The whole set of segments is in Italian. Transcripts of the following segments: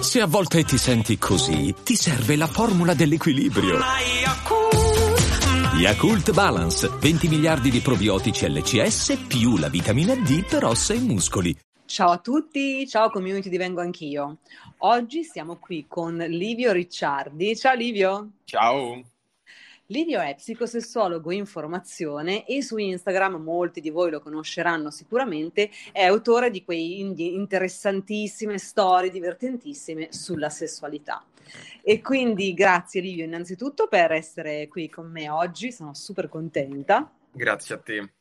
Se a volte ti senti così, ti serve la formula dell'equilibrio. Yakult Balance, 20 miliardi di probiotici LCS più la vitamina D per ossa e muscoli. Ciao a tutti, ciao community di Vengo Anch'io. Oggi siamo qui con Livio Ricciardi. Ciao Livio. Ciao. Livio è psicosessuologo in formazione e su Instagram, molti di voi lo conosceranno sicuramente, è autore di quei interessantissime storie divertentissime sulla sessualità. E quindi grazie Livio innanzitutto per essere qui con me oggi, sono super contenta. Grazie a te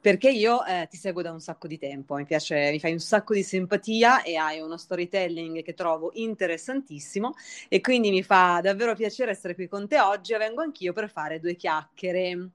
perché io eh, ti seguo da un sacco di tempo, mi piace, mi fai un sacco di simpatia e hai uno storytelling che trovo interessantissimo e quindi mi fa davvero piacere essere qui con te oggi e vengo anch'io per fare due chiacchiere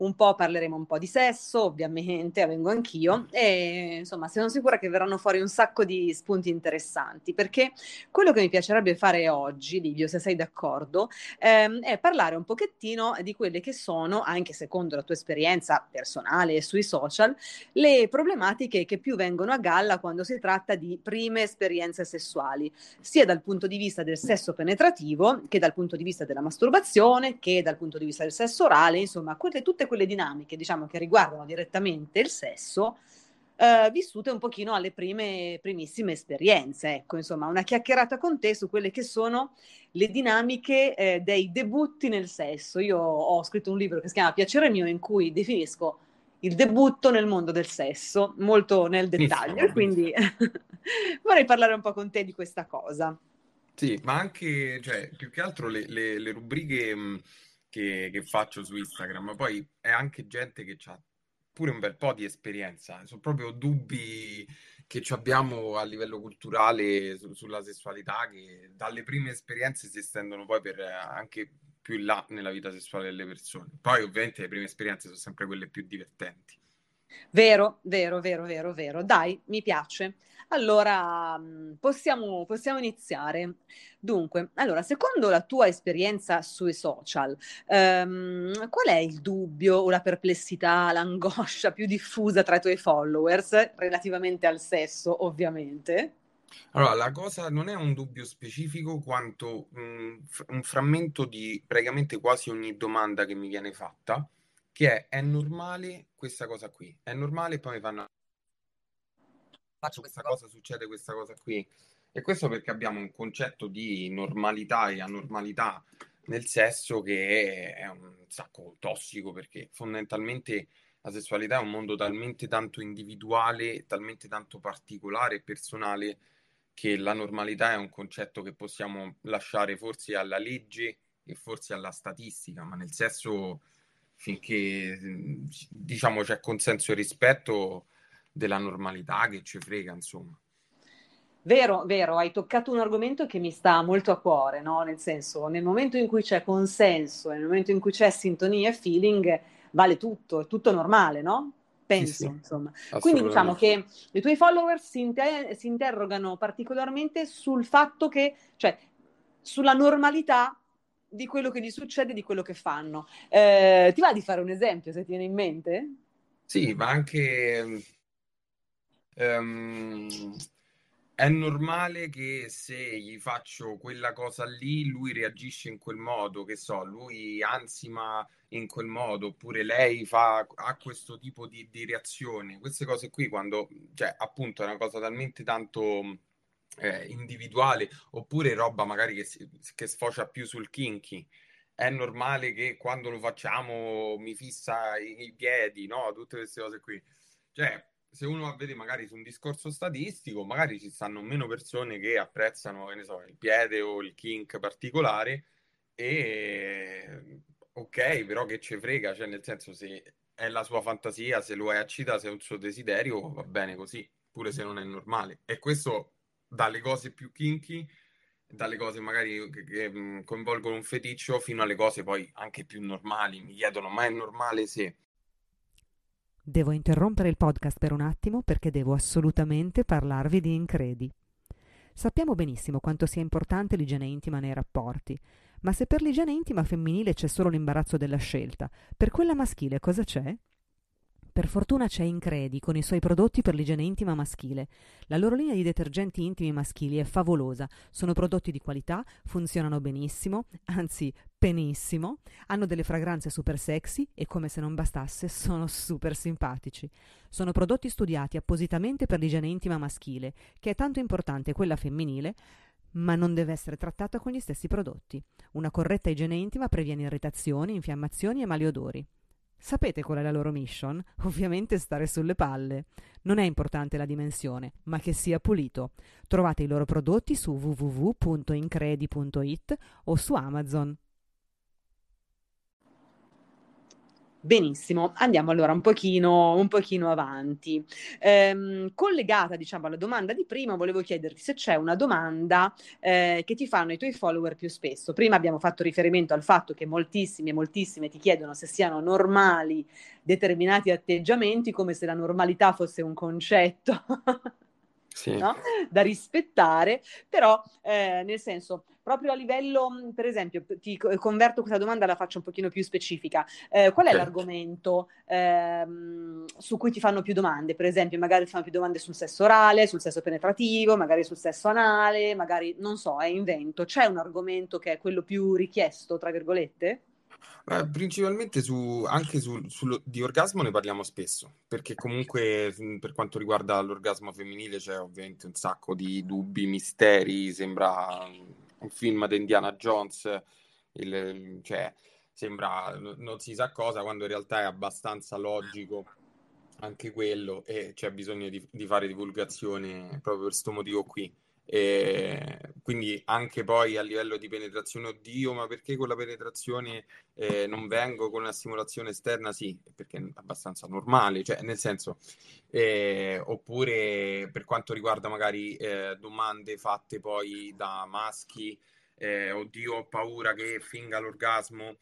un po' parleremo un po' di sesso, ovviamente, vengo anch'io, e insomma sono sicura che verranno fuori un sacco di spunti interessanti, perché quello che mi piacerebbe fare oggi, Livio, se sei d'accordo, ehm, è parlare un pochettino di quelle che sono, anche secondo la tua esperienza personale e sui social, le problematiche che più vengono a galla quando si tratta di prime esperienze sessuali, sia dal punto di vista del sesso penetrativo, che dal punto di vista della masturbazione, che dal punto di vista del sesso orale, insomma, quelle, tutte quelle dinamiche, diciamo, che riguardano direttamente il sesso, eh, vissute un pochino alle prime, primissime esperienze. Ecco, insomma, una chiacchierata con te su quelle che sono le dinamiche eh, dei debutti nel sesso. Io ho scritto un libro che si chiama Piacere mio, in cui definisco il debutto nel mondo del sesso, molto nel dettaglio, e quindi vorrei parlare un po' con te di questa cosa. Sì, ma anche, cioè, più che altro le, le, le rubriche che, che faccio su Instagram. Poi è anche gente che ha pure un bel po' di esperienza, sono proprio dubbi che abbiamo a livello culturale su, sulla sessualità che dalle prime esperienze si estendono poi per anche più in là nella vita sessuale delle persone. Poi ovviamente le prime esperienze sono sempre quelle più divertenti. Vero, vero, vero, vero, vero. Dai, mi piace. Allora, mm, possiamo, possiamo iniziare. Dunque, allora, secondo la tua esperienza sui social, ehm, qual è il dubbio o la perplessità, l'angoscia più diffusa tra i tuoi followers relativamente al sesso, ovviamente? Allora, la cosa non è un dubbio specifico quanto un, un frammento di praticamente quasi ogni domanda che mi viene fatta, che è, è normale questa cosa qui? È normale poi mi fanno faccio questa cosa, succede questa cosa qui. E questo perché abbiamo un concetto di normalità e anormalità nel sesso che è un sacco tossico perché fondamentalmente la sessualità è un mondo talmente tanto individuale, talmente tanto particolare e personale che la normalità è un concetto che possiamo lasciare forse alla legge e forse alla statistica, ma nel sesso finché diciamo c'è consenso e rispetto della normalità che ci frega, insomma. Vero, vero, hai toccato un argomento che mi sta molto a cuore, no? Nel senso, nel momento in cui c'è consenso, nel momento in cui c'è sintonia e feeling, vale tutto, è tutto normale, no? Penso, sì, sì. insomma. Quindi diciamo che i tuoi follower si, inter- si, interrogano particolarmente sul fatto che, cioè, sulla normalità di quello che gli succede, di quello che fanno. Eh, ti va di fare un esempio, se ti viene in mente? Sì, ma anche ehm, è normale che se gli faccio quella cosa lì, lui reagisce in quel modo, che so, lui ansima in quel modo, oppure lei fa, ha questo tipo di, di reazione. Queste cose qui, quando, cioè, appunto, è una cosa talmente tanto eh, individuale, oppure roba magari che, che sfocia più sul kinky è normale che quando lo facciamo mi fissa i, i, piedi, no? Tutte queste cose qui. Cioè, se uno va a vedere magari su un discorso statistico, magari ci stanno meno persone che apprezzano, che ne so, il piede o il kink particolare e ok, però che ci frega, cioè nel senso se è la sua fantasia, se lo è accita, se è un suo desiderio, va bene così, pure se non è normale. E questo dalle cose più kinky, dalle cose magari che, che coinvolgono un feticcio, fino alle cose poi anche più normali. Mi chiedono, ma è normale se Devo interrompere il podcast per un attimo perché devo assolutamente parlarvi di Incredi. Sappiamo benissimo quanto sia importante l'igiene intima nei rapporti, ma se per l'igiene intima femminile c'è solo l'imbarazzo della scelta, per quella maschile cosa c'è? Per fortuna c'è Incredi con i suoi prodotti per l'igiene intima maschile. La loro linea di detergenti intimi maschili è favolosa, sono prodotti di qualità, funzionano benissimo, anzi benissimo, hanno delle fragranze super sexy e come se non bastasse sono super simpatici. Sono prodotti studiati appositamente per l'igiene intima maschile, che è tanto importante quella femminile, ma non deve essere trattata con gli stessi prodotti. Una corretta igiene intima previene irritazioni, infiammazioni e mali odori. Sapete qual è la loro mission? Ovviamente stare sulle palle. Non è importante la dimensione, ma che sia pulito. Trovate i loro prodotti su www.incredi.it o su Amazon. Benissimo, andiamo allora un pochino, un pochino avanti. Ehm, collegata, diciamo, alla domanda di prima, volevo chiederti se c'è una domanda eh, che ti fanno i tuoi follower più spesso. Prima abbiamo fatto riferimento al fatto che moltissimi e moltissime ti chiedono se siano normali determinati atteggiamenti, come se la normalità fosse un concetto. sì. no? da rispettare, però eh, nel senso, proprio a livello, per esempio, ti converto questa domanda, la faccio un pochino più specifica. Eh, qual è certo. l'argomento ehm, su cui ti fanno più domande? Per esempio, magari ti fanno più domande sul sesso orale, sul sesso penetrativo, magari sul sesso anale, magari, non so, è invento. C'è un argomento che è quello più richiesto, tra virgolette? Eh, principalmente su, anche su, su, di orgasmo ne parliamo spesso, perché comunque per quanto riguarda l'orgasmo femminile c'è ovviamente un sacco di dubbi, misteri, sembra un film di Indiana Jones, il, cioè sembra non si sa cosa quando in realtà è abbastanza logico anche quello e c'è bisogno di, di fare divulgazione proprio per questo motivo qui. E quindi anche poi a livello di penetrazione, oddio, ma perché con la penetrazione eh, non vengo con una stimolazione esterna? Sì, perché è abbastanza normale, cioè nel senso, eh, oppure per quanto riguarda magari eh, domande fatte poi da maschi, eh, oddio, ho paura che finga l'orgasmo.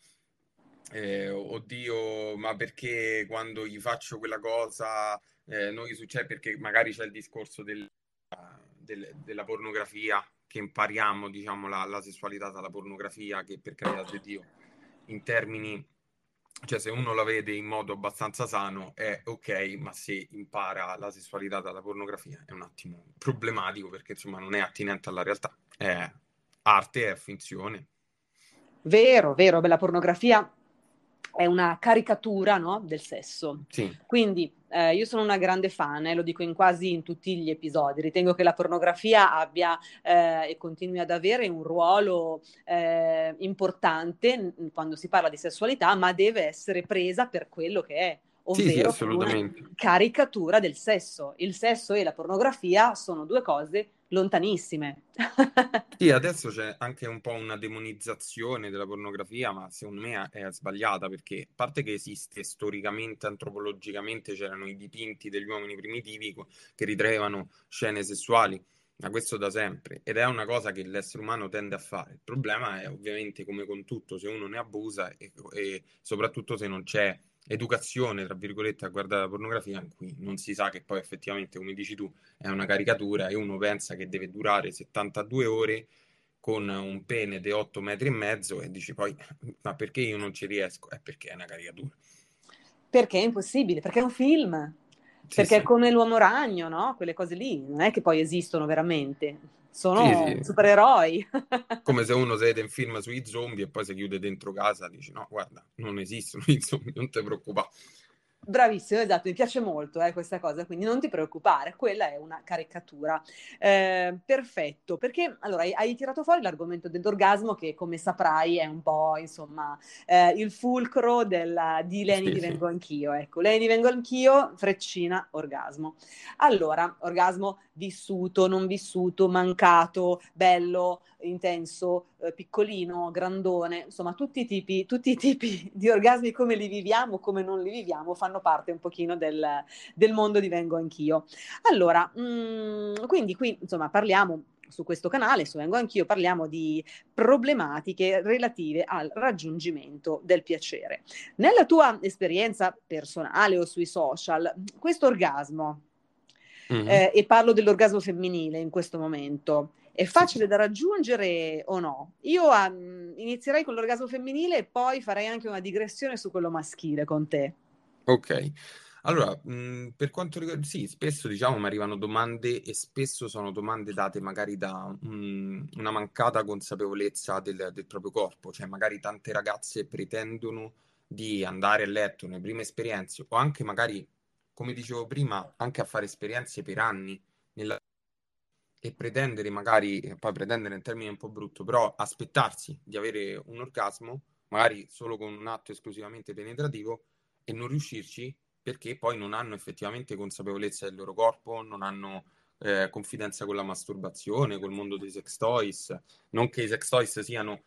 Eh, oddio, ma perché quando gli faccio quella cosa eh, non gli succede? Perché magari c'è il discorso del del, della pornografia, che impariamo diciamo, la, la, sessualità dalla pornografia, che per carità di Dio, in termini, cioè se uno la vede in modo abbastanza sano è ok, ma se impara la sessualità dalla pornografia è un attimo problematico perché insomma non è attinente alla realtà, è arte, è finzione. Vero, vero, beh, la pornografia è una caricatura no, del sesso. Sì. Quindi eh, io sono una grande fan, eh, lo dico in quasi in tutti gli episodi. Ritengo che la pornografia abbia eh, e continui ad avere un ruolo eh, importante quando si parla di sessualità, ma deve essere presa per quello che è ovvero sì, sì, una caricatura del sesso. Il sesso e la pornografia sono due cose lontanissime. sì, adesso c'è anche un po' una demonizzazione della pornografia, ma secondo me è sbagliata perché a parte che esiste storicamente, antropologicamente, c'erano i dipinti degli uomini primitivi che ritraevano scene sessuali. Ma questo da sempre ed è una cosa che l'essere umano tende a fare. Il problema è ovviamente come con tutto, se uno ne abusa e, e soprattutto se non c'è educazione, tra virgolette, a guardare la pornografia in cui non si sa che poi effettivamente, come dici tu, è una caricatura e uno pensa che deve durare 72 ore con un pene di 8 metri e mezzo e dici poi, ma perché io non ci riesco? È perché è una caricatura. Perché è impossibile, perché è un film. Perché sì. è come l'uomo ragno, no? Quelle cose lì, non è che poi esistono veramente sono sì, sì. supereroi. Come se uno vede un film sui zombie e poi si chiude dentro casa, dici no, guarda, non esistono i zombie, non ti preoccupare. Bravissimo, esatto, mi piace molto eh, questa cosa, quindi non ti preoccupare, quella è una caricatura. Eh, perfetto, perché allora hai, hai, tirato fuori l'argomento dell'orgasmo che come saprai è un po' insomma eh, il fulcro della, di Leni sì, divengo sì. anch'io, ecco, Leni divengo anch'io, freccina, orgasmo. Allora, orgasmo vissuto, non vissuto, mancato, bello, intenso, eh, piccolino, grandone, insomma tutti i, tipi, tutti i tipi di orgasmi come li viviamo, come non li viviamo, fanno parte un pochino del, del mondo di Vengo Anch'io. Allora, mh, mm, quindi qui insomma parliamo su questo canale, su Vengo Anch'io, parliamo di problematiche relative al raggiungimento del piacere. Nella tua esperienza personale o sui social, questo orgasmo, mm-hmm. eh, e parlo dell'orgasmo femminile in questo momento, è facile da raggiungere o no? Io um, inizierei con l'orgasmo femminile e poi farei anche una digressione su quello maschile con te. Ok, Allora, mh, per quanto riguarda, sì, spesso diciamo mi arrivano domande e spesso sono domande date magari da mh, una mancata consapevolezza del, del proprio corpo, cioè magari tante ragazze pretendono di andare a letto nelle prime esperienze o anche magari, come dicevo prima, anche a fare esperienze per anni nella... e pretendere magari, poi pretendere in termini un po' brutto, però aspettarsi di avere un orgasmo, magari solo con un atto esclusivamente penetrativo e non riuscirci perché poi non hanno effettivamente consapevolezza del loro corpo, non hanno eh, confidenza con la masturbazione, col mondo dei sex toys, non che i sex toys siano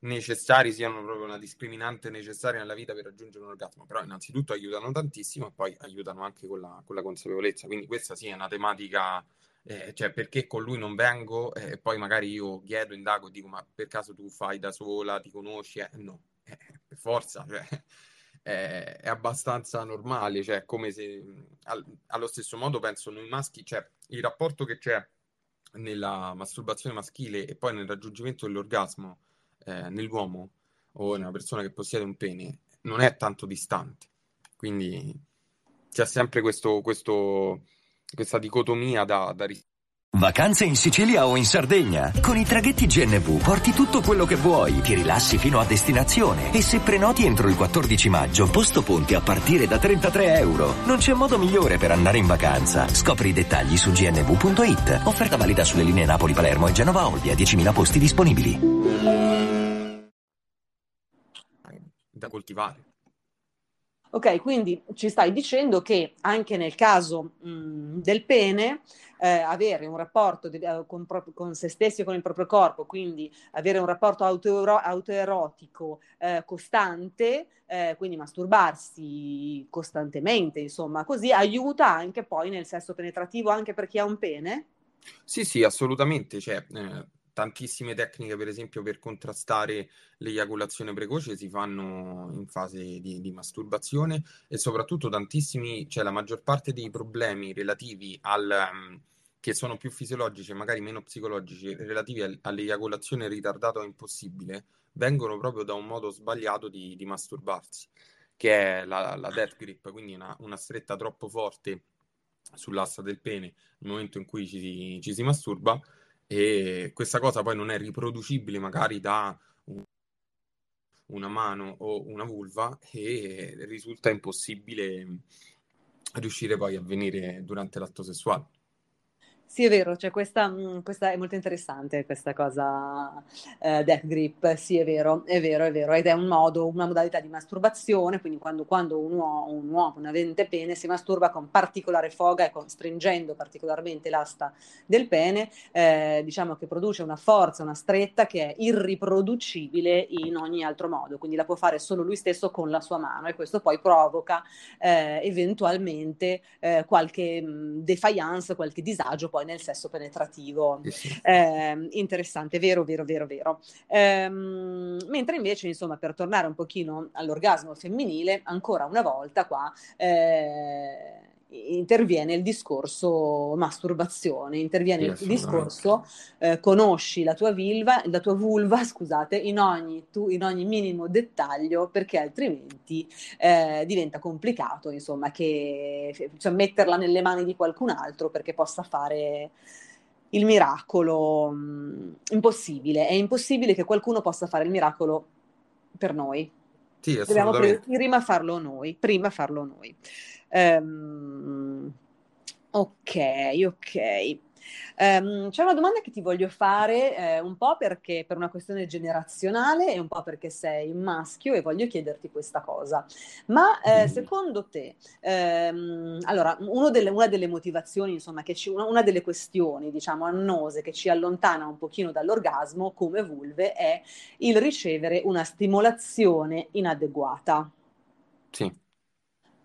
necessari, siano proprio una discriminante necessaria nella vita per raggiungere un orgasmo, però innanzitutto aiutano tantissimo e poi aiutano anche con la, con la consapevolezza, quindi questa sì è una tematica, eh, cioè perché con lui non vengo e eh, poi magari io chiedo, indago e dico ma per caso tu fai da sola, ti conosci? Eh, no, eh, per forza, cioè è, è abbastanza normale, cioè come se al, allo stesso modo penso noi maschi, cioè il rapporto che c'è nella masturbazione maschile e poi nel raggiungimento dell'orgasmo eh, nell'uomo o nella persona che possiede un pene non è tanto distante. Quindi c'è sempre questo, questo, questa dicotomia da, da rispondere Vacanze in Sicilia o in Sardegna? Con i traghetti GNV porti tutto quello che vuoi, ti rilassi fino a destinazione e se prenoti entro il 14 maggio, posto ponti a partire da 33 euro. Non c'è modo migliore per andare in vacanza. Scopri i dettagli su gnv.it. Offerta valida sulle linee Napoli-Palermo e Genova-Olbia, 10.000 posti disponibili. Da coltivare. Ok, quindi ci stai dicendo che anche nel caso mh, del pene eh, avere un rapporto di, eh, con, con, se stessi e con il proprio corpo, quindi avere un rapporto autoero- autoerotico eh, costante, eh, quindi masturbarsi costantemente, insomma, così aiuta anche poi nel sesso penetrativo anche per chi ha un pene? Sì, sì, assolutamente. Cioè, eh, tantissime tecniche, per esempio, per contrastare l'eiaculazione precoce si fanno in fase di, di, masturbazione e soprattutto tantissimi, cioè la maggior parte dei problemi relativi al... Che sono più fisiologici e magari meno psicologici, relativi al, all'eiaculazione ritardata o impossibile, vengono proprio da un modo sbagliato di, di masturbarsi, che è la, la death grip, quindi una, una stretta troppo forte sull'asta del pene nel momento in cui ci, ci si masturba e questa cosa poi non è riproducibile magari da una mano o una vulva e risulta impossibile riuscire poi a venire durante l'atto sessuale. Sì, è vero, cioè questa, mh, questa è molto interessante, questa cosa eh, death grip, sì, è vero, è vero, è vero, ed è un modo, una modalità di masturbazione, quindi quando, quando un, uomo, un uomo, un avente pene, si masturba con particolare foga e con, stringendo particolarmente l'asta del pene, eh, diciamo che produce una forza, una stretta che è irriproducibile in ogni altro modo, quindi la può fare solo lui stesso con la sua mano e questo poi provoca eh, eventualmente eh, qualche mh, defiance, qualche disagio poi nel sesso penetrativo. Eh, interessante, vero, vero, vero, vero. Eh, mentre invece, insomma, per tornare un pochino all'orgasmo femminile, ancora una volta qua... Eh, interviene il discorso masturbazione, interviene il discorso eh, conosci la tua, vilva, la tua vulva scusate, in, ogni, tu, in ogni minimo dettaglio perché altrimenti eh, diventa complicato insomma che, cioè, metterla nelle mani di qualcun altro perché possa fare il miracolo mh, mm, impossibile, è impossibile che qualcuno possa fare il miracolo per noi. Sì, Dobbiamo prima farlo noi, prima farlo noi. Um, ok, ok. Um, c'è una domanda che ti voglio fare eh, un po' perché per una questione generazionale e un po' perché sei maschio e voglio chiederti questa cosa. Ma eh, secondo te, ehm, allora, delle, una delle motivazioni, insomma, che ci, una, una, delle questioni, diciamo, annose che ci allontana un pochino dall'orgasmo come vulve è il ricevere una stimolazione inadeguata. Sì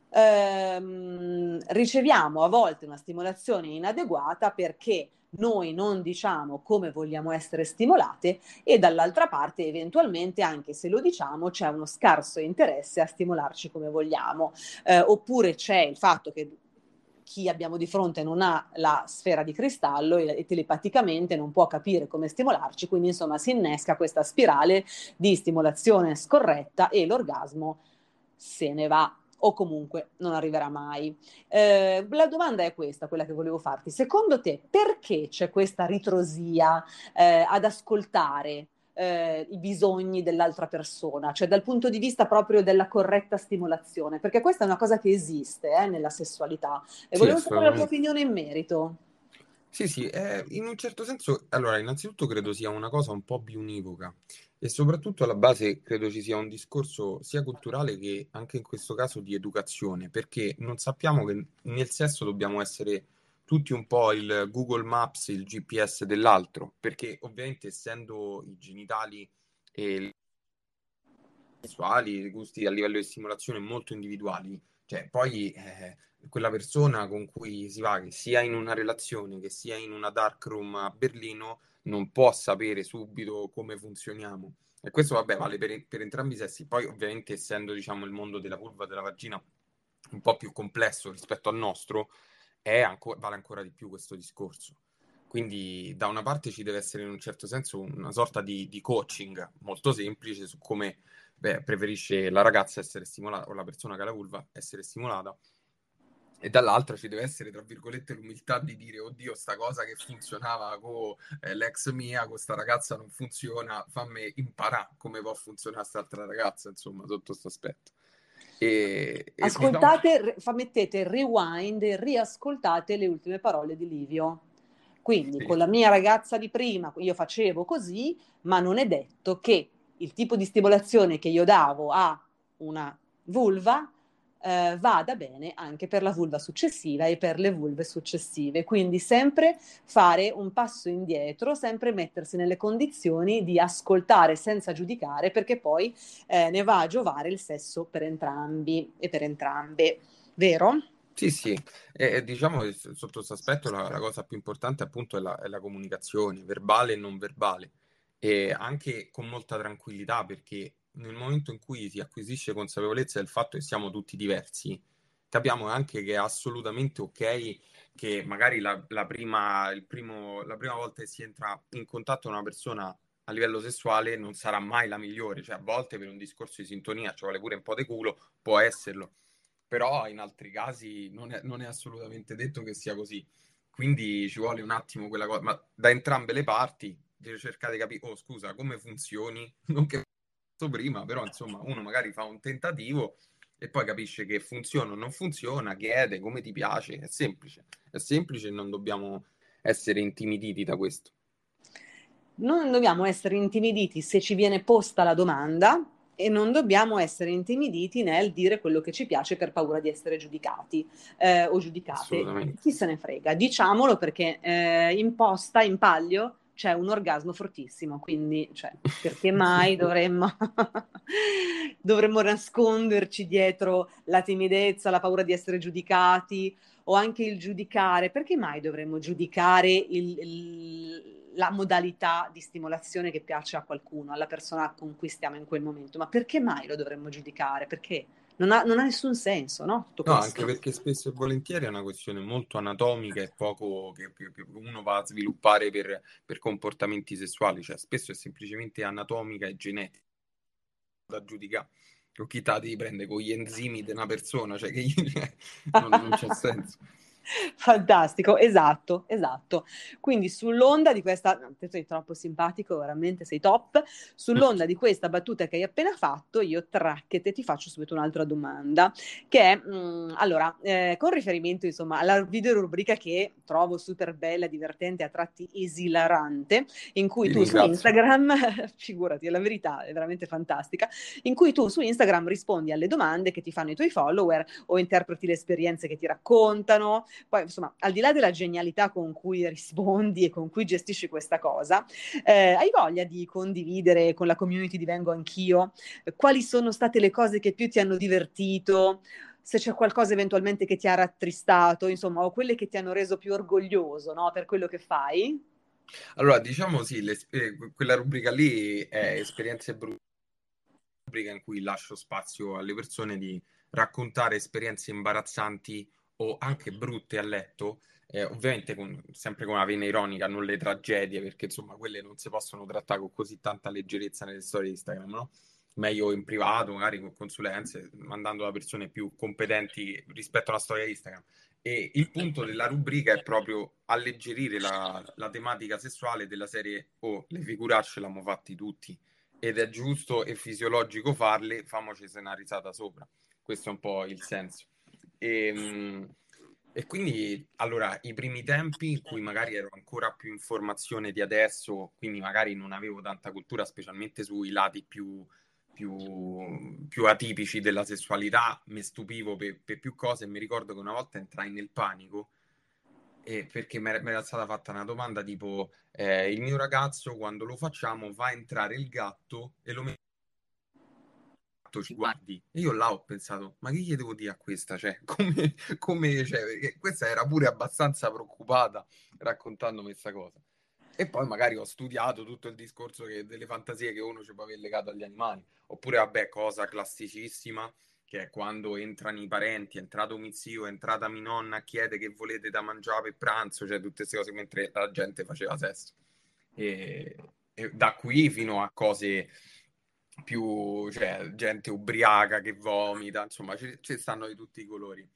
ehm, riceviamo a volte una stimolazione inadeguata perché noi non diciamo come vogliamo essere stimolate e dall'altra parte eventualmente anche se lo diciamo c'è uno scarso interesse a stimolarci come vogliamo. Eh, oppure c'è il fatto che chi abbiamo di fronte non ha la sfera di cristallo e, e, telepaticamente non può capire come stimolarci, quindi insomma si innesca questa spirale di stimolazione scorretta e l'orgasmo se ne va o comunque non arriverà mai. Eh, la domanda è questa, quella che volevo farti. Secondo te perché c'è questa ritrosia eh, ad ascoltare eh, i bisogni dell'altra persona, cioè dal punto di vista proprio della corretta stimolazione? Perché questa è una cosa che esiste eh, nella sessualità e Sì, volevo sapere la tua opinione in merito. Sì, sì, eh, in un certo senso, allora, innanzitutto credo sia una cosa un po' biunivoca e soprattutto alla base credo ci sia un discorso sia culturale che anche in questo caso di educazione, perché non sappiamo che nel sesso dobbiamo essere tutti un po' il Google Maps, il GPS dell'altro, perché ovviamente essendo i genitali e sessuali, i gusti a livello di stimolazione molto individuali, cioè poi eh, quella persona con cui si va, che sia in una relazione, che sia in una dark room a Berlino, non può sapere subito come funzioniamo. E questo, vabbè, vale per, per entrambi i sessi. Poi, ovviamente, essendo, diciamo, il mondo della vulva della vagina un po' più complesso rispetto al nostro, anco- vale ancora di più questo discorso. Quindi, da una parte ci deve essere in un certo senso una sorta di, di coaching molto semplice su come beh, preferisce la ragazza essere stimolata o la persona che ha la vulva essere stimolata e dall'altra ci deve essere, tra virgolette, l'umiltà di dire, oddio, sta cosa che funzionava con eh, l'ex mia, con sta ragazza non funziona, fammi imparare come può funzionare quest'altra ragazza, insomma, sotto questo aspetto. E, e Ascoltate, re- fa- mettete rewind e riascoltate le ultime parole di Livio. Quindi sì, con la mia ragazza di prima io facevo così, ma non è detto che il tipo di stimolazione che io davo a una vulva eh, vada bene anche per la vulva successiva e per le vulve successive. Quindi sempre fare un passo indietro, sempre mettersi nelle condizioni di ascoltare senza giudicare, perché poi eh, ne va a giovare il sesso per entrambi e per entrambe. Vero? Sì, sì, e, diciamo che s- sotto questo aspetto la, la cosa più importante appunto è la, è la comunicazione, verbale e non verbale, e anche con molta tranquillità, perché nel momento in cui si acquisisce consapevolezza del fatto che siamo tutti diversi, capiamo anche che è assolutamente ok che magari la, la prima, primo, la prima volta che si entra in contatto con una persona a livello sessuale non sarà mai la migliore, cioè a volte per un discorso di sintonia ci vuole pure un po' di culo, può esserlo però in altri casi non è, non è assolutamente detto che sia così. Quindi ci vuole un attimo quella cosa, ma da entrambe le parti devi cercare di capire, oh scusa, come funzioni? Non che prima, però insomma uno magari fa un tentativo e poi capisce che funziona o non funziona, chiede come ti piace, è semplice, è semplice e non dobbiamo essere intimiditi da questo. Non dobbiamo essere intimiditi se ci viene posta la domanda e non dobbiamo essere intimiditi nel dire quello che ci piace per paura di essere giudicati eh, o giudicate. Chi se ne frega? Diciamolo perché eh, in posta, in palio, c'è un orgasmo fortissimo, quindi cioè, perché mai dovremmo, dovremmo nasconderci dietro la timidezza, la paura di essere giudicati o anche il giudicare? Perché mai dovremmo giudicare il, il, la modalità di stimolazione che piace a qualcuno, alla persona con cui stiamo in quel momento? Ma perché mai lo dovremmo giudicare? Perché? Non ha, non ha nessun senso, no? Tutto No, questo. anche perché spesso e volentieri è una questione molto anatomica e poco che, che- uno va a sviluppare per, per comportamenti sessuali, cioè spesso è semplicemente anatomica e genetica da giudicare. O chi devi prendere con gli enzimi di una persona, cioè che non, non c'è senso. Fantastico, esatto, esatto. Quindi sull'onda di questa, sei troppo simpatico, veramente sei top. Sull'onda di questa battuta che hai appena fatto, io tracchete ti faccio subito un'altra domanda, che è, mh, allora, eh, con riferimento insomma alla videorubrica che trovo super bella, divertente, a tratti esilarante, in cui Ti tu su. Instagram, figurati, è la verità, è veramente fantastica, in cui tu su Instagram rispondi alle domande che ti fanno i tuoi follower o interpreti le esperienze che ti raccontano. Poi, insomma, al di là della genialità con cui rispondi e con cui gestisci questa cosa, eh, hai voglia di condividere con la community di Vengo Anch'io quali sono state le cose che più ti hanno divertito? Se c'è qualcosa eventualmente che ti ha rattristato, insomma, o quelle che ti hanno reso più orgoglioso, no, per quello che fai? Allora, diciamo sì, eh, quella rubrica lì è esperienze brutte, rubrica in cui lascio spazio alle persone di raccontare esperienze imbarazzanti o anche brutte a letto, eh, ovviamente con- sempre con una vena ironica, non le tragedie, perché insomma quelle non si possono trattare con così tanta leggerezza nelle storie di Instagram, no? meglio in privato, magari con consulenze, mandando da persone più competenti rispetto alla storia Instagram. E il punto della rubrica è proprio alleggerire la, la tematica sessuale della serie Oh, le figuracce l'hanno fatti tutti ed è giusto e fisiologico farle, famoci una risata sopra. Questo è un po' il senso. E, ehm, e quindi, allora, i primi tempi in cui magari ero ancora più informazione di adesso, quindi magari non avevo tanta cultura, specialmente sui lati più, più, più atipici della sessualità, mi stupivo per, per, più cose. E mi ricordo che una volta entrai nel panico eh, perché mi era stata fatta una domanda tipo eh, il mio ragazzo quando lo facciamo fa entrare il gatto e lo mette ci guardi. E io là ho pensato, ma che gli devo dire a questa? Cioè, come, come cioè, perché questa era pure abbastanza preoccupata raccontandomi questa cosa. E poi magari ho studiato tutto il discorso che, delle fantasie che uno ci può aver legato agli animali. Oppure, vabbè, cosa classicissima, che è quando entrano i parenti, è entrato mio zio, è entrata mia nonna, chiede che volete da mangiare per pranzo, cioè tutte queste cose mentre la gente faceva sesso. E, e da qui fino a cose più, cioè, gente ubriaca che vomita, insomma, ci, ci stanno di tutti i colori.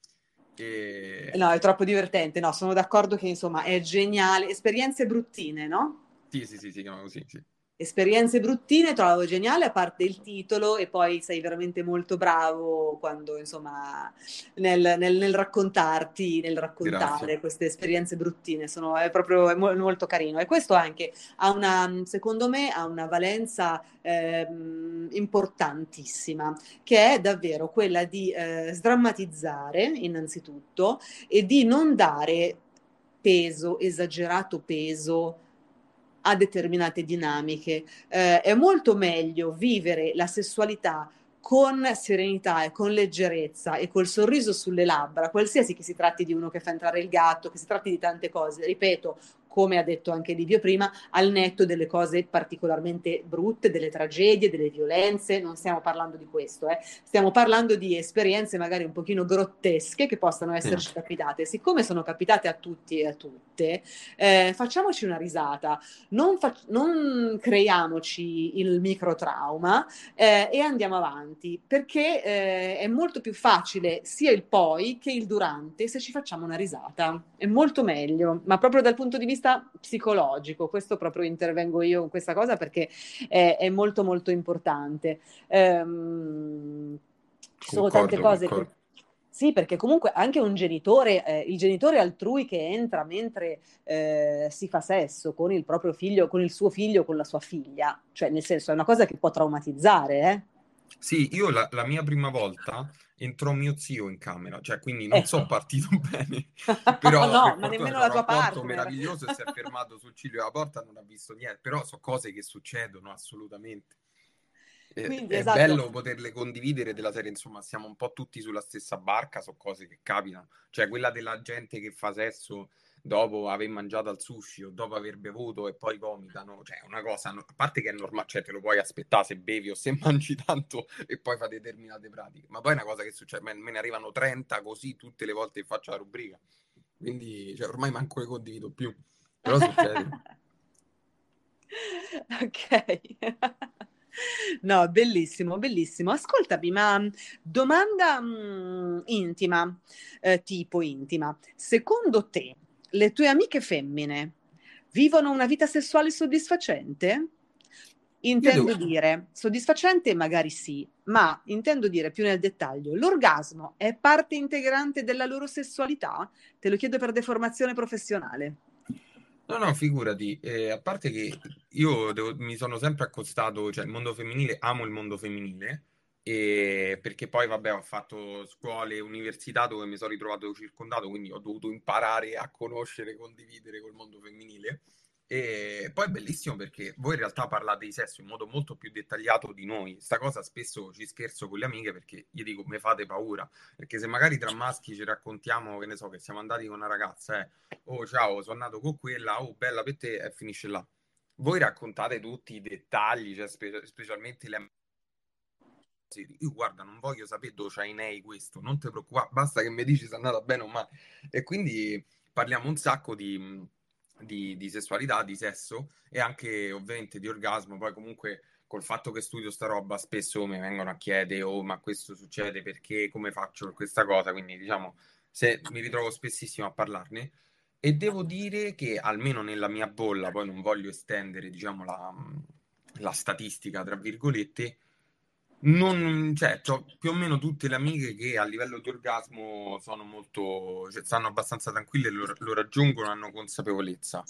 E... No, è troppo divertente, no, sono d'accordo che insomma è geniale, esperienze bruttine, no? Sì, sì, sì, si chiama così, sì esperienze bruttine trovo geniale a parte il titolo e poi sei veramente molto bravo quando insomma nel, nel, nel raccontarti nel raccontare Grazie. queste esperienze bruttine sono è proprio è mo- molto carino e questo anche ha una secondo me ha una valenza eh, importantissima che è davvero quella di eh, sdrammatizzare innanzitutto e di non dare peso esagerato peso a determinate dinamiche. Eh, è molto meglio vivere la sessualità con serenità e con leggerezza e col sorriso sulle labbra, qualsiasi che si tratti di uno che fa entrare il gatto, che si tratti di tante cose, ripeto, come ha detto anche Livio prima, al netto delle cose particolarmente brutte, delle tragedie, delle violenze, non stiamo parlando di questo, eh. stiamo parlando di esperienze magari un pochino grottesche che possano esserci sì. capitate. Siccome sono capitate a tutti e a tutte, eh, facciamoci una risata, non, fa- non creiamoci il microtrauma eh, e andiamo avanti, perché eh, è molto più facile sia il poi che il durante se ci facciamo una risata, è molto meglio, ma proprio dal punto di vista vista psicologico, questo proprio intervengo io in questa cosa perché è, è molto molto importante. Ehm, ci sono tante cose che... Sì, perché comunque anche un genitore, eh, il genitore altrui che entra mentre eh, si fa sesso con il proprio figlio, con il suo figlio, con la sua figlia, cioè nel senso è una cosa che può traumatizzare, eh? Sì, io la, la mia prima volta entrò mio zio in camera, cioè quindi non ecco. so partito bene, però no, ma nemmeno la tua parte. meraviglioso e si è fermato sul ciglio della porta, non ha visto niente, però sono cose che succedono assolutamente. Quindi, è esatto. bello poterle condividere della serie, insomma, siamo un po' tutti sulla stessa barca, sono cose che capitano, cioè quella della gente che fa sesso dopo aver mangiato al sushi o dopo aver bevuto e poi vomitano, cioè una cosa, a parte che è normale, cioè te lo puoi aspettare se bevi o se mangi tanto e poi fai determinate pratiche, ma poi è una cosa che succede, me, me ne arrivano 30 così tutte le volte che faccio la rubrica, quindi cioè, ormai manco le condivido più, però succede. ok. No, bellissimo, bellissimo. Ascoltami, ma domanda mh, mm, intima, eh, tipo intima. Secondo te, le tue amiche femmine vivono una vita sessuale soddisfacente? Intendo dire, soddisfacente magari sì, ma intendo dire più nel dettaglio, l'orgasmo è parte integrante della loro sessualità? Te lo chiedo per deformazione professionale. No, no, figurati, eh, a parte che io devo, mi sono sempre accostato, cioè il mondo femminile, amo il mondo femminile, e perché poi vabbè ho fatto scuole e università dove mi sono ritrovato circondato, quindi ho dovuto imparare a conoscere e condividere col mondo femminile. E poi è bellissimo perché voi in realtà parlate di sesso in modo molto più dettagliato di noi. Sta cosa spesso ci scherzo con le amiche perché io dico mi fate paura. Perché se magari tra maschi ci raccontiamo, che ne so, che siamo andati con una ragazza, eh, oh ciao, sono andato con quella, oh bella per te, e finisce là. Voi raccontate tutti i dettagli, cioè spe- specialmente le io guarda, non voglio sapere dove c'hai nei questo, non ti preoccupare, basta che mi dici se è andata bene o male. E quindi parliamo un sacco di, di, di, sessualità, di sesso e anche ovviamente di orgasmo. Poi comunque col fatto che studio sta roba spesso mi vengono a chiedere oh ma questo succede perché come faccio questa cosa quindi diciamo se mi ritrovo spessissimo a parlarne e devo dire che almeno nella mia bolla poi non voglio estendere diciamo la, la statistica tra virgolette non, cioè, ho più o meno tutte le amiche che a livello di orgasmo sono molto, cioè, stanno abbastanza tranquille, lo, lo raggiungono, hanno consapevolezza.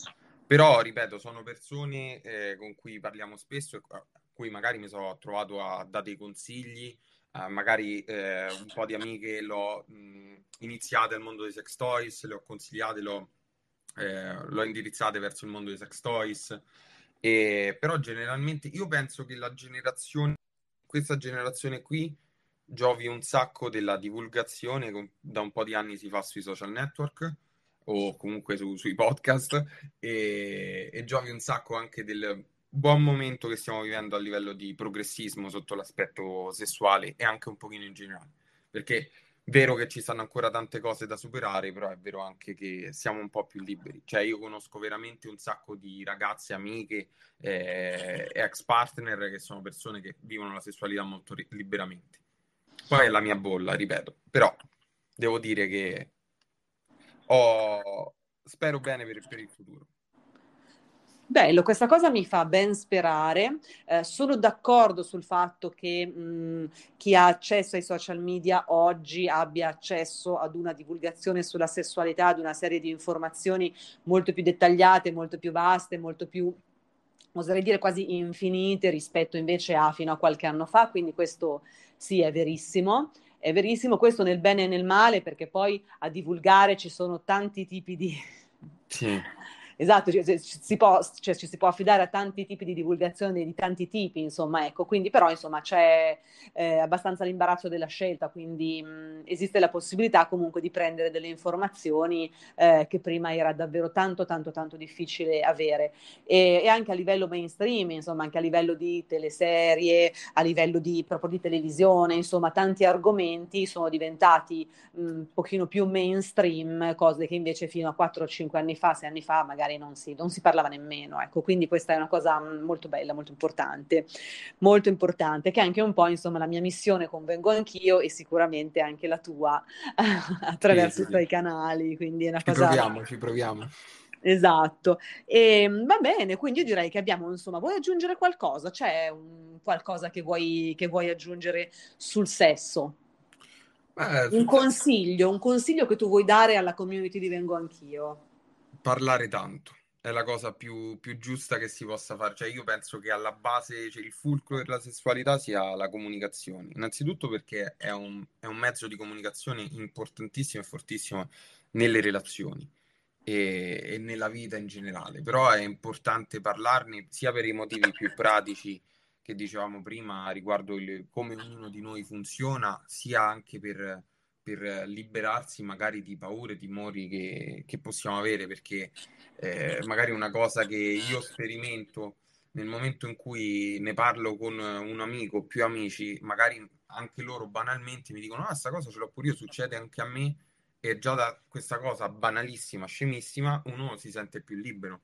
Però, ripeto, sono persone eh, con cui parliamo spesso a cui magari mi sono trovato a dare dei consigli, eh, magari eh, un po' di amiche l'ho mh, iniziate al mondo dei sex toys, le ho consigliate, l'ho, eh, l'ho indirizzate verso il mondo dei sex toys. E, però generalmente io penso che la generazione questa generazione qui giovi un sacco della divulgazione che da un po' di anni si fa sui social network o comunque su, sui podcast e, e giovi un sacco anche del buon momento che stiamo vivendo a livello di progressismo sotto l'aspetto sessuale e anche un pochino in generale. Perché vero che ci stanno ancora tante cose da superare, però è vero anche che siamo un po' più liberi. Cioè, io conosco veramente un sacco di ragazze, amiche, eh, ex partner che sono persone che vivono la sessualità molto ri- liberamente. Poi è la mia bolla, ripeto, però devo dire che ho... spero bene per, per il futuro. Bello, questa cosa mi fa ben sperare. Eh, sono d'accordo sul fatto che mh, chi ha accesso ai social media oggi abbia accesso ad una divulgazione sulla sessualità, ad una serie di informazioni molto più dettagliate, molto più vaste, molto più oserei dire quasi infinite rispetto invece a fino a qualche anno fa, quindi questo sì è verissimo. È verissimo questo nel bene e nel male, perché poi a divulgare ci sono tanti tipi di, sì. Esatto, cioè, si può, cioè, ci si può affidare a tanti tipi di divulgazione di tanti tipi, insomma, ecco, quindi però insomma c'è eh, abbastanza l'imbarazzo della scelta, quindi mh, esiste la possibilità comunque di prendere delle informazioni eh, che prima era davvero tanto tanto tanto difficile avere. E, e, anche a livello mainstream, insomma, anche a livello di teleserie, a livello di proprio di televisione, insomma, tanti argomenti sono diventati un pochino più mainstream, cose che invece fino a 4-5 anni fa, 6 anni fa magari magari non si, non si parlava nemmeno. Ecco, quindi questa è una cosa mm, molto bella, molto importante, molto importante, che è anche un po' insomma la mia missione convengo anch'io e sicuramente anche la tua attraverso sì, i tuoi canali. Quindi è una ci cosa... proviamo, ci proviamo. Esatto, e, ehm, va bene, quindi io direi che abbiamo, insomma, vuoi aggiungere qualcosa? C'è un, qualcosa che vuoi, che vuoi aggiungere sul sesso? Beh, un consiglio, un consiglio che tu vuoi dare alla community di Vengo Anch'io parlare tanto è la cosa più, più, giusta che si possa fare. Cioè, io penso che alla base, cioè, il fulcro della sessualità sia la comunicazione. Innanzitutto perché è un, è un mezzo di comunicazione importantissimo e fortissimo nelle relazioni e, e, nella vita in generale. Però è importante parlarne sia per i motivi più pratici che dicevamo prima riguardo il, come ognuno di noi funziona, sia anche per per liberarsi magari di paure, timori che, che possiamo avere, perché eh, magari una cosa che io sperimento nel momento in cui ne parlo con un amico, più amici, magari anche loro banalmente mi dicono: Ah, sta cosa ce l'ho pure io, succede anche a me. E già da questa cosa banalissima, scemissima, uno si sente più libero.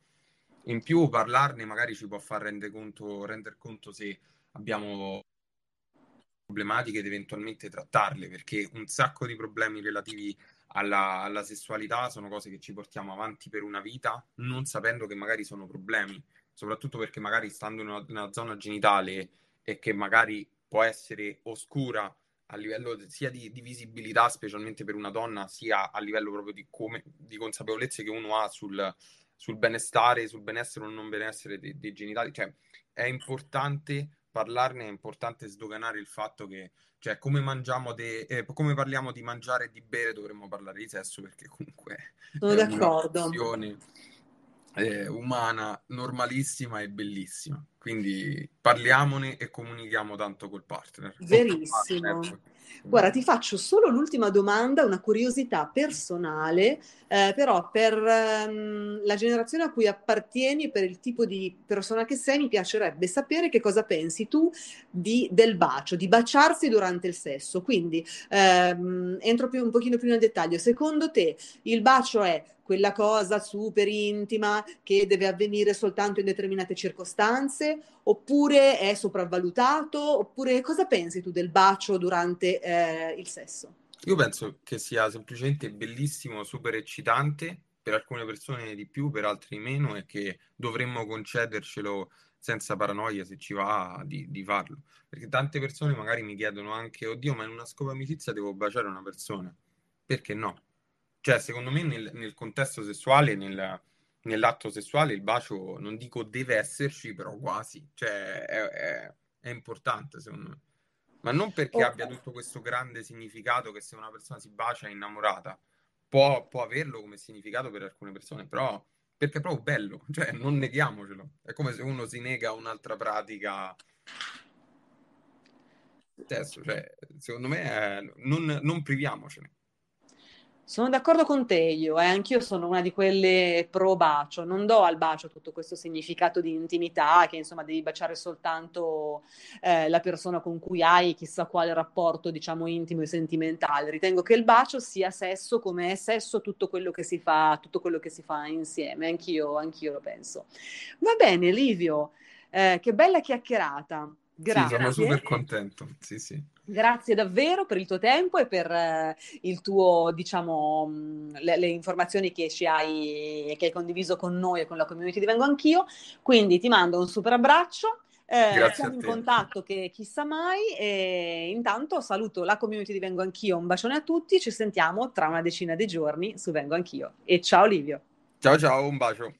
In più, parlarne magari ci può far rendere conto, render conto se abbiamo problematiche ed eventualmente trattarle, perché un sacco di problemi relativi alla, alla, sessualità sono cose che ci portiamo avanti per una vita, non sapendo che magari sono problemi, soprattutto perché magari stando in una, in una zona genitale e che magari può essere oscura a livello sia di, di, visibilità, specialmente per una donna, sia a livello proprio di, come, di consapevolezze che uno ha sul, sul benestare, sul benessere o non benessere dei, dei genitali. Cioè, è importante parlarne è importante sdoganare il fatto che, cioè, come mangiamo, de- eh, come parliamo di mangiare e di bere, dovremmo parlare di sesso perché comunque sono è d'accordo. eh, umana normalissima e bellissima. Quindi parliamone e comunichiamo tanto col partner. Verissimo. Partner. Guarda, ti faccio solo l'ultima domanda, una curiosità personale, eh, però per ehm, la generazione a cui appartieni, per il tipo di persona che sei, mi piacerebbe sapere che cosa pensi tu di, del bacio, di baciarsi durante il sesso. Quindi ehm, entro più, un pochino più nel dettaglio. Secondo te il bacio è quella cosa super intima che deve avvenire soltanto in determinate circostanze, oppure è sopravvalutato, oppure cosa pensi tu del bacio durante eh, il sesso? Io penso che sia semplicemente bellissimo, super eccitante, per alcune persone di più, per altre di meno, e che dovremmo concedercelo senza paranoia se ci va di, di, farlo. Perché tante persone magari mi chiedono anche, oddio, ma in una scopa amicizia devo baciare una persona. Perché no? Cioè, secondo me nel, nel contesto sessuale, nel, nell'atto sessuale, il bacio, non dico deve esserci, però quasi. Cioè, è, è, è importante, secondo me. Ma non perché okay. abbia tutto questo grande significato che se una persona si bacia è innamorata. Può, può averlo come significato per alcune persone, però perché è proprio bello, cioè non neghiamocelo. È come se uno si nega un'altra pratica. Adesso, cioè, secondo me, è... non, non priviamocene. Sono d'accordo con te io, eh? anch'io sono una di quelle pro bacio, non do al bacio tutto questo significato di intimità, che insomma devi baciare soltanto eh, la persona con cui hai chissà quale rapporto diciamo intimo e sentimentale. Ritengo che il bacio sia sesso come è sesso tutto quello che si fa, tutto quello che si fa insieme, anch'io, anch'io lo penso. Va bene Livio, eh, che bella chiacchierata. Grazie. Sì, sono super contento. Sì, sì. Grazie davvero per il tuo tempo e per eh, il tuo, diciamo, mm, le, le, informazioni che ci hai, che hai condiviso con noi e con la community di Vengo Anch'io. Quindi ti mando un super abbraccio. Eh, siamo in contatto che chissà mai e intanto saluto la community di Vengo Anch'io, un bacione a tutti, ci sentiamo tra una decina di giorni su Vengo Anch'io e ciao Livio. Ciao ciao, un bacio.